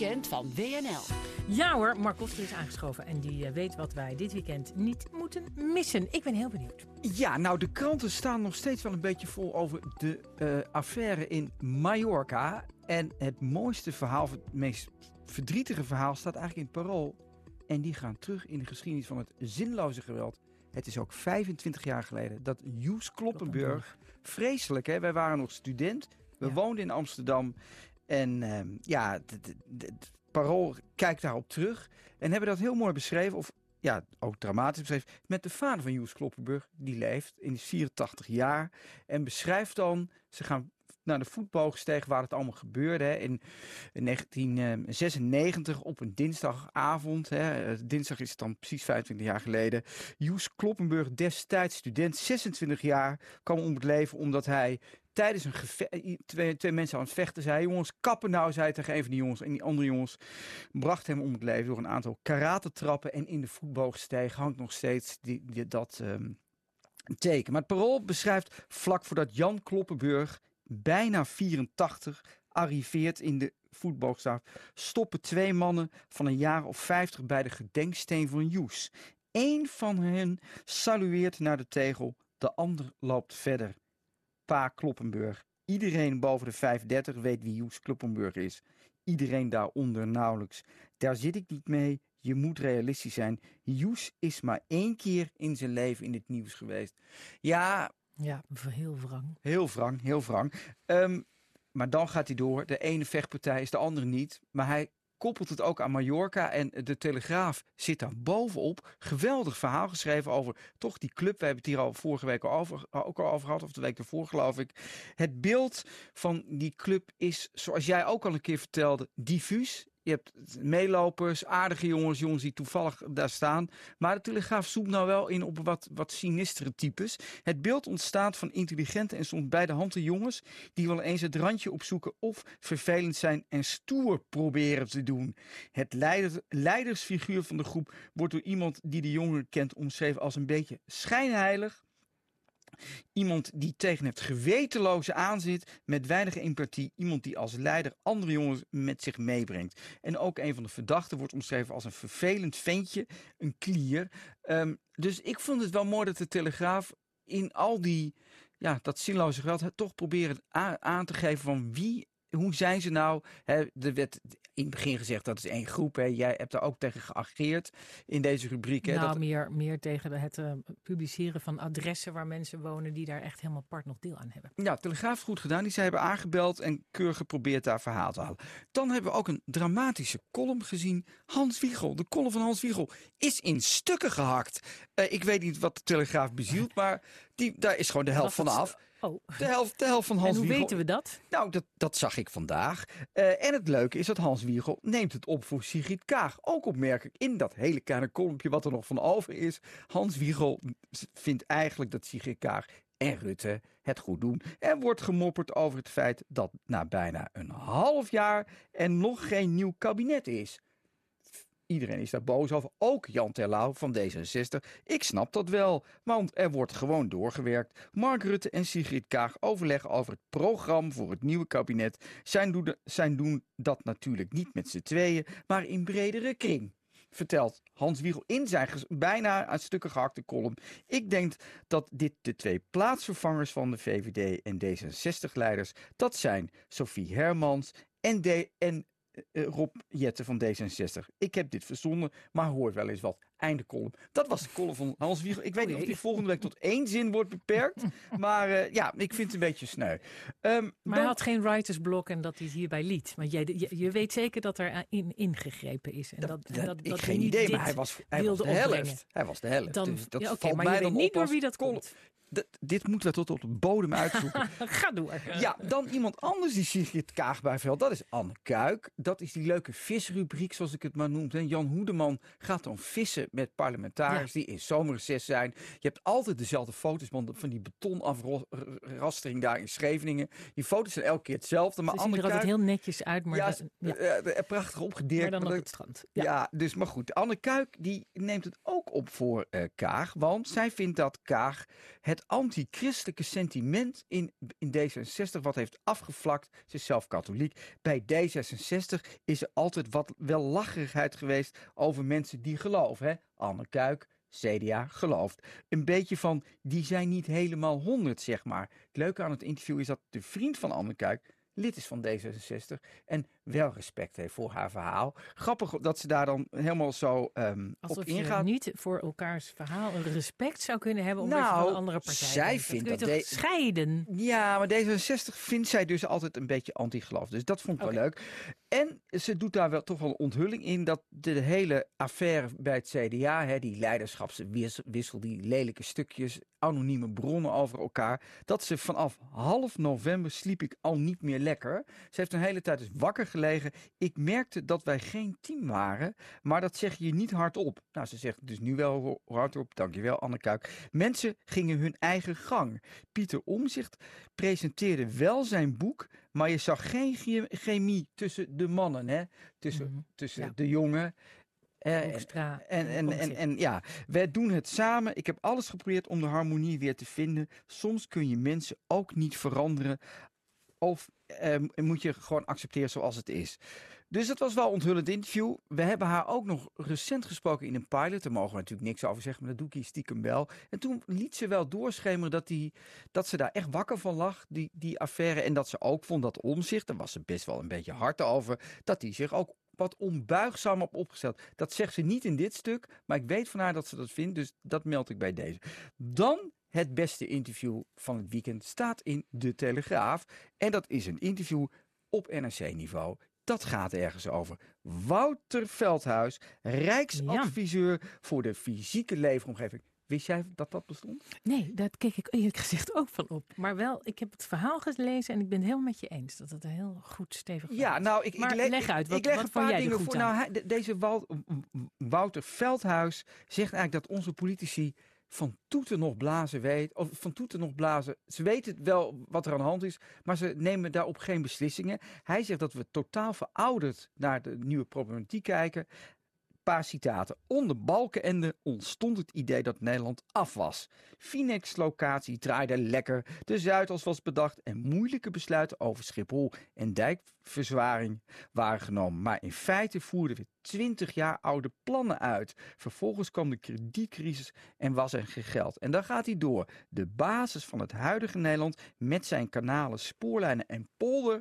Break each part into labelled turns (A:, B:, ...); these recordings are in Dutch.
A: weekend van WNL.
B: Ja hoor, Mark Koster is aangeschoven en die eh, weet wat wij dit weekend niet moeten missen. Ik ben heel benieuwd.
C: Ja, nou de kranten staan nog steeds wel een beetje vol over de uh, affaire in Mallorca. En het mooiste verhaal, het meest verdrietige verhaal staat eigenlijk in het parool. En die gaan terug in de geschiedenis van het zinloze geweld. Het is ook 25 jaar geleden dat Joes Kloppenburg, vreselijk hè, wij waren nog student, we ja. woonden in Amsterdam. En uh, ja, het parool kijkt daarop terug en hebben dat heel mooi beschreven, of ja, ook dramatisch beschreven, met de vader van Joes Kloppenburg. Die leeft in 84 jaar en beschrijft dan, ze gaan naar de voetbal gestegen waar het allemaal gebeurde. Hè. In, 1996 op een dinsdagavond, hè. dinsdag is het dan precies 25 jaar geleden. Joes Kloppenburg, destijds student, 26 jaar, kwam om het leven omdat hij tijdens een gevecht, twee, twee mensen aan het vechten zei, jongens, kappen nou, zei tegen een van die jongens. En die andere jongens bracht hem om het leven door een aantal karatentrappen en in de voetbal gestegen. Hangt nog steeds die, dat um, teken. Maar het parool beschrijft vlak voordat Jan Kloppenburg bijna 84, arriveert in de voetbalstaaf, stoppen twee mannen van een jaar of 50 bij de gedenksteen van Joes. Eén van hen salueert naar de tegel, de ander loopt verder. Pa Kloppenburg. Iedereen boven de 35 weet wie Joes Kloppenburg is. Iedereen daaronder nauwelijks. Daar zit ik niet mee. Je moet realistisch zijn. Joes is maar één keer in zijn leven in het nieuws geweest. Ja,
B: ja, heel wrang.
C: Heel wrang, heel wrang. Um, maar dan gaat hij door. De ene vechtpartij is de andere niet. Maar hij koppelt het ook aan Mallorca. En de Telegraaf zit daar bovenop. Geweldig verhaal geschreven over toch die club. We hebben het hier al vorige week over, ook al over gehad. Of de week ervoor geloof ik. Het beeld van die club is, zoals jij ook al een keer vertelde, diffuus. Je hebt meelopers, aardige jongens, jongens die toevallig daar staan. Maar de Telegraaf zoekt nou wel in op wat, wat sinistere types. Het beeld ontstaat van intelligente en soms bij de jongens... die wel eens het randje opzoeken of vervelend zijn en stoer proberen te doen. Het leider, leidersfiguur van de groep wordt door iemand die de jongen kent omschreven als een beetje schijnheilig Iemand die tegen het gewetenloze aanzit met weinig empathie. Iemand die als leider andere jongens met zich meebrengt. En ook een van de verdachten wordt omschreven als een vervelend ventje, een klier. Um, dus ik vond het wel mooi dat de Telegraaf in al die, ja, dat zinloze geweld toch proberen aan te geven van wie hoe zijn ze nou? Hè, werd in het begin gezegd dat is één groep. Hè. Jij hebt daar ook tegen geageerd in deze rubriek. Hè,
B: nou,
C: dat...
B: meer, meer tegen het uh, publiceren van adressen waar mensen wonen die daar echt helemaal part nog deel aan hebben.
C: Ja, Telegraaf goed gedaan. Die ze hebben aangebeld en keurig geprobeerd daar verhaal te halen. Dan hebben we ook een dramatische column gezien. Hans Wiegel, de column van Hans Wiegel, is in stukken gehakt. Uh, ik weet niet wat de Telegraaf bezielt, maar die, daar is gewoon de helft van af.
B: Oh.
C: De helft, de helft van Hans
B: En hoe
C: Wiegel.
B: weten we dat?
C: Nou, dat, dat zag ik vandaag. Uh, en het leuke is dat Hans Wiegel neemt het op voor Sigrid Kaag. Ook opmerkelijk in dat hele kleine kolompje wat er nog van over is. Hans Wiegel vindt eigenlijk dat Sigrid Kaag en Rutte het goed doen. Er wordt gemopperd over het feit dat na bijna een half jaar er nog geen nieuw kabinet is. Iedereen is daar boos over, ook Jan Terlouw van D66. Ik snap dat wel, want er wordt gewoon doorgewerkt. Mark Rutte en Sigrid Kaag overleggen over het programma voor het nieuwe kabinet. Zijn doen, zijn doen dat natuurlijk niet met z'n tweeën, maar in bredere kring vertelt Hans Wiegel in zijn bijna aan stukken gehakte column. Ik denk dat dit de twee plaatsvervangers van de VVD en D66-leiders, dat zijn Sophie Hermans en, de, en Rob Jetten van D66. Ik heb dit verzonnen, maar hoor wel eens wat. Einde column. Dat was de column van Hans Wiegel. Ik weet niet of die volgende week tot één zin wordt beperkt. Maar uh, ja, ik vind het een beetje sneu. Um,
B: maar dan... hij had geen writersblok en dat hij het hierbij liet. Want jij, je, je, weet zeker dat er in ingegrepen is. En dat,
C: dat, dat,
B: dat,
C: ik
B: dat
C: geen idee, maar hij was, hij was de helft. Hij was de helft.
B: Dan,
C: dus dat
B: ja, okay,
C: valt
B: maar
C: mij
B: je weet niet door wie dat komt.
C: D dit moeten we tot op de bodem uitzoeken.
B: Ga door.
C: Ja, dan iemand anders die Sigrid Kaag bijveld. Dat is Anne Kuik. Dat is die leuke visrubriek, zoals ik het maar noem. En Jan Hoedeman gaat dan vissen met parlementariërs die in zomerreces zijn. Je hebt altijd dezelfde foto's van, van die betonafrastering daar in Scheveningen. Die foto's zijn elke keer hetzelfde. Maar
B: Ze zien er altijd heel netjes uit, maar
C: ja,
B: dat- ja.
C: eh, eh, prachtig
B: maar dan
C: maar
B: op het strand.
C: ja.
B: Ja.
C: dus maar goed. Anne Kuik die neemt het ook op voor eh, Kaag. Want zij vindt dat Kaag het anti-christelijke sentiment in, in D66 wat heeft afgevlakt. Ze is zelf katholiek. Bij D66 is er altijd wat wel lacherigheid geweest over mensen die geloven. Hè? Anne Kuik, CDA, gelooft. Een beetje van, die zijn niet helemaal honderd, zeg maar. Het leuke aan het interview is dat de vriend van Anne Kuik lid is van D66 en wel respect heeft voor haar verhaal. Grappig dat ze daar dan helemaal zo op
B: Alsof je
C: ingaat.
B: niet voor elkaars verhaal een respect zou kunnen hebben omdat je
C: Nou,
B: van een andere partij
C: zij vindt
B: je
C: dat de-
B: scheiden.
C: Ja, maar D66 vindt zij dus altijd een beetje anti-geloof. Dus dat vond ik wel leuk. En ze doet daar wel toch wel een onthulling in dat de hele affaire bij het CDA, hè, die leiderschapswissel, die lelijke stukjes, anonieme bronnen over elkaar, dat ze vanaf half november sliep ik al niet meer lekker. Ze heeft een hele tijd dus wakker gelegen. Ik merkte dat wij geen team waren, maar dat zeg je niet hardop. Nou, ze zegt dus nu wel hardop. Dankjewel, Anne Kuik. Mensen gingen hun eigen gang. Pieter Omzicht presenteerde wel zijn boek, maar je zag geen chemie tussen de mannen, hè? tussen,
B: Mhm.
C: tussen
B: Ja.
C: de jongen. eh, en, en, en, en ja, wij doen het samen. Ik heb alles geprobeerd om de harmonie weer te vinden. Soms kun je mensen ook niet veranderen. Of eh, moet je gewoon accepteren zoals het is. Dus dat was wel onthullend interview. We hebben haar ook nog recent gesproken in een pilot. Daar mogen we natuurlijk niks over zeggen, maar dat doe ik hier stiekem wel. En toen liet ze wel doorschemeren dat, die, dat ze daar echt wakker van lag, die, die affaire. En dat ze ook vond dat omzicht, daar was ze best wel een beetje hard over, dat die zich ook wat onbuigzaam op opgesteld. Dat zegt ze niet in dit stuk, maar ik weet van haar dat ze dat vindt, dus dat meld ik bij deze. Dan het beste interview van het weekend staat in De Telegraaf. En dat is een interview op NRC-niveau. Dat gaat ergens over. Wouter Veldhuis, Rijksadviseur voor de fysieke leefomgeving. Wist jij dat dat bestond?
B: Nee, daar keek ik eerlijk gezegd ook van op. Maar wel, ik heb het verhaal gelezen en ik ben het helemaal met je eens dat het een heel goed stevig
C: Ja,
B: is.
C: nou, ik,
B: leg uit,
C: ik-
B: wat-
C: ik leg
B: wat
C: een paar
B: jij
C: dingen voor. Nou, hij- deze Wouter Veldhuis zegt eigenlijk dat onze politici van toeten nog blazen weten. Of van nog blazen. Ze weten wel wat er aan de hand is, maar ze nemen daarop geen beslissingen. Hij zegt dat we totaal verouderd naar de nieuwe problematiek kijken. Citaten. Onder Balkenende ontstond het idee dat Nederland af was. Finex-locatie draaide lekker, de Zuidas was bedacht en moeilijke besluiten over Schiphol en dijkverzwaring waren genomen. Maar in feite voerden we 20 jaar oude plannen uit. Vervolgens kwam de kredietcrisis en was er geen geld. En dan gaat hij door. De basis van het huidige Nederland met zijn kanalen, spoorlijnen en polder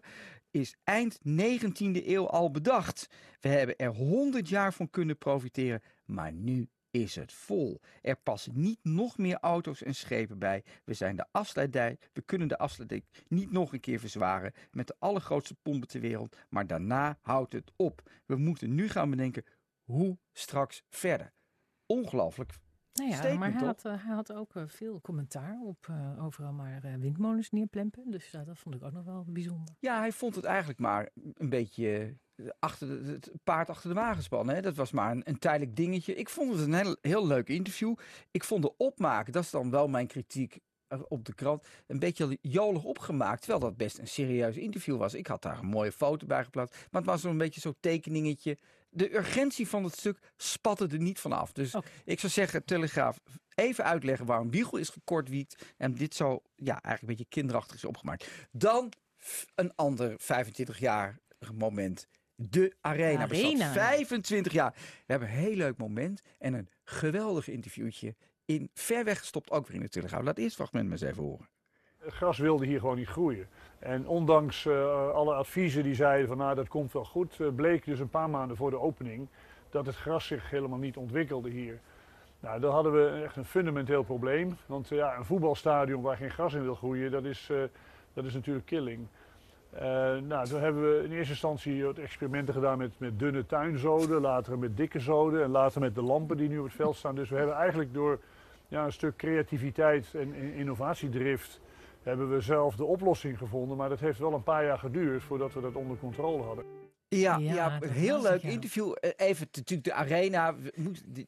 C: is eind 19e eeuw al bedacht. We hebben er 100 jaar van kunnen profiteren, maar nu is het vol. Er passen niet nog meer auto's en schepen bij. We zijn de afsluitdijk. We kunnen de afsluitdijk niet nog een keer verzwaren met de allergrootste pompen ter wereld. Maar daarna houdt het op. We moeten nu gaan bedenken hoe straks verder. Ongelooflijk.
B: Nou ja,
C: statement,
B: maar hij had, eh, hij had ook eh, veel commentaar op eh, overal maar windmolens neerplempen. Dus ja, dat vond ik ook nog wel bijzonder.
C: Ja, hij vond het eigenlijk maar een beetje achter de, het paard achter de wagen spannen. Hè? Dat was maar een, een tijdelijk dingetje. Ik vond het een heel, heel leuk interview. Ik vond de opmaak, dat is dan wel mijn kritiek op de krant, een beetje jolig opgemaakt. Terwijl dat best een serieus interview was. Ik had daar een mooie foto bij geplaatst. Maar het was zo'n beetje zo'n tekeningetje. De urgentie van het stuk spatte er niet van af. Dus ik zou zeggen, Telegraaf, even uitleggen waarom Wiegel is gekortwiekt. En dit zo, ja, eigenlijk een beetje kinderachtig is opgemaakt. Dan een ander 25 jaar moment. De Arena.
B: Arena.
C: 25 jaar. We hebben een heel leuk moment en een geweldig interviewtje. In ver weg gestopt ook weer in de Telegraaf. Laat eerst het fragment maar eens even horen.
A: Gras wilde hier gewoon niet groeien. En ondanks eh, alle adviezen die zeiden van nou dat komt wel goed, eh, bleek dus een paar maanden voor de opening dat het gras zich helemaal niet ontwikkelde hier. Nou, dan hadden we echt een fundamenteel probleem. Want eh, ja, een voetbalstadion waar geen gras in wil groeien, dat is, dat is natuurlijk killing. Nou, toen hebben we in eerste instantie experimenten gedaan met, met dunne tuinzoden, later met dikke zoden en later met de lampen die nu op het veld staan. Dus we hebben eigenlijk door ja, een stuk creativiteit en in- innovatiedrift hebben we zelf de oplossing gevonden. Maar dat heeft wel een paar jaar geduurd voordat we dat onder controle hadden.
C: Ja,
B: Ja,
C: heel leuk
B: het,
C: interview. Eh, Even natuurlijk de arena.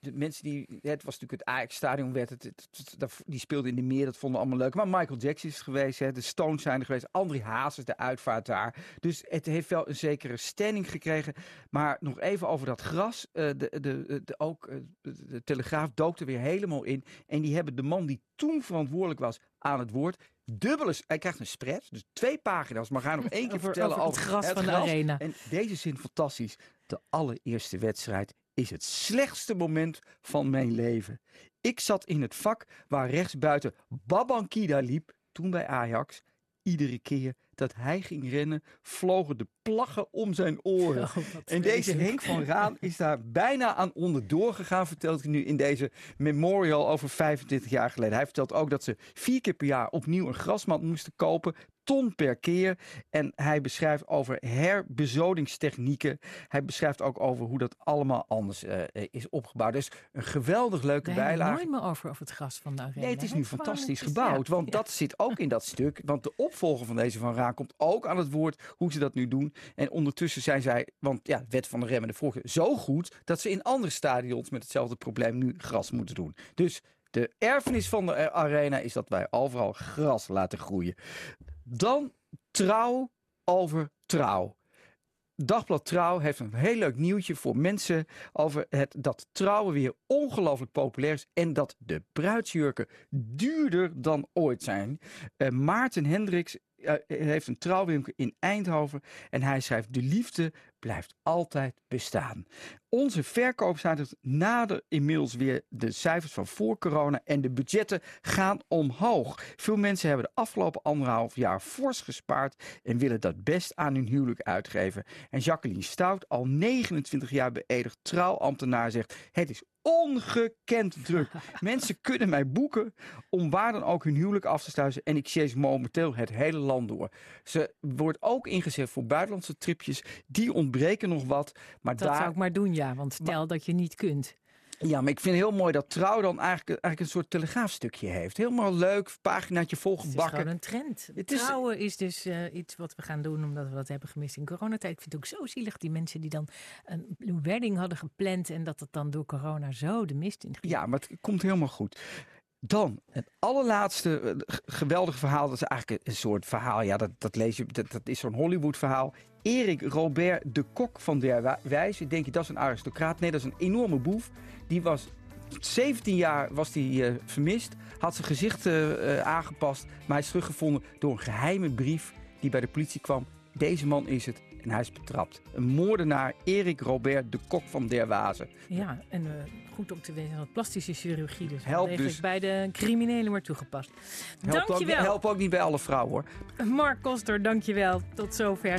C: De mensen die. Het was natuurlijk het Ajax-stadion. werd het, het- het- dat- Die speelde in de meer. Dat vonden we allemaal leuk. Maar Michael Jackson is geweest. Hè, de Stones zijn er geweest. André Hazes, de uitvaart daar. Dus het heeft wel een zekere standing gekregen. Maar nog even over dat gras. Eh, de, de, de, de- ook, eh, de, de Telegraaf dook er weer helemaal in. En die hebben de man die toen verantwoordelijk was aan het woord. Dubbele, hij krijgt een spread, dus twee pagina's. Maar ga nog één keer
B: Over,
C: vertellen
B: over het gras van de arena.
C: en deze zin fantastisch. De allereerste wedstrijd is het slechtste moment van mijn leven. Ik zat in het vak waar rechtsbuiten Babankida liep, toen bij Ajax. Iedere keer dat hij ging rennen, vlogen de plaggen om zijn oren.
B: Oh,
C: En deze. Henk van Raan is daar bijna aan onderdoor gegaan, vertelt hij nu in deze memorial over 25 jaar geleden. Hij vertelt ook dat ze vier keer per jaar opnieuw een grasmat moesten kopen, ton per keer. En hij beschrijft over herbezodingstechnieken. Hij beschrijft ook over hoe dat allemaal anders eh, is opgebouwd. Dus een geweldig leuke bijlage.
B: nooit meer over, over het gras van de arena.
C: Nee, het is nu fantastisch
B: is-
C: gebouwd.
B: ja,
C: Want
B: ja.
C: dat zit ook in dat stuk. Want de opvolger van deze Van Raan komt ook aan het woord hoe ze dat nu doen. En ondertussen zijn zij, want ja, de wet van de remmende volgen, zo goed dat ze in andere stadions met hetzelfde probleem nu gras moeten doen. Dus de erfenis van de arena is dat wij overal gras laten groeien. Dan trouw over trouw. Dagblad Trouw heeft een heel leuk nieuwtje voor mensen over het, dat trouwen weer ongelooflijk populair is en dat de bruidsjurken duurder dan ooit zijn. Eh, Maarten Hendricks heeft een trouwwinkel in Eindhoven en hij schrijft de liefde blijft altijd bestaan. Onze verkoopcijfers naderen inmiddels weer de cijfers van voor corona en de budgetten gaan omhoog. Veel mensen hebben de afgelopen anderhalf jaar fors gespaard en willen dat best aan hun huwelijk uitgeven. En Jacqueline Stout, al 29 jaar beëdigd trouwambtenaar, zegt: Het is ongekend druk. Mensen kunnen mij boeken om waar dan ook hun huwelijk af te sluiten. En ik chase momenteel het hele land door. Ze wordt ook ingezet voor buitenlandse tripjes. Die ontbreken nog wat. Maar
B: Dat
C: daar,
B: zou ik maar doen, ja. Want stel dat je niet kunt.
C: Ja, maar ik vind heel mooi dat Trouw dan eigenlijk, eigenlijk een soort telegraafstukje heeft. Helemaal leuk, paginaatje
B: Het is
C: volgebakken.
B: een trend.
C: Het is-
B: Trouwen is dus eh, iets wat we gaan doen omdat we dat hebben gemist in coronatijd. Ik vind het ook zo zielig, die mensen die dan een, wedding hadden gepland en dat het dan door corona zo de mist in ging.
C: Ja, maar het komt helemaal goed. Dan, het allerlaatste eh, geweldige verhaal. Dat is eigenlijk een soort verhaal. Ja, dat, dat lees je. Dat, dat is zo'n Hollywood verhaal. Erik Robert de Kok van der Wijze. Denk je dat is een aristocraat? Nee, dat is een enorme boef. Die was 17 jaar was die, eh, vermist. Had zijn gezicht eh, eh, aangepast. Maar hij is teruggevonden door een geheime brief die bij de politie kwam. Deze man is het. En hij is betrapt. Een moordenaar, Erik Robert de Kok van der Wazen.
B: Ja, en goed om te weten dat plastische chirurgie dus,
C: Helpt dus.
B: bij de criminelen wordt toegepast.
C: Helpt ook,
B: Dankjewel,
C: helpt ook niet bij alle vrouwen hoor.
B: Mark Koster, dankjewel. Tot zover.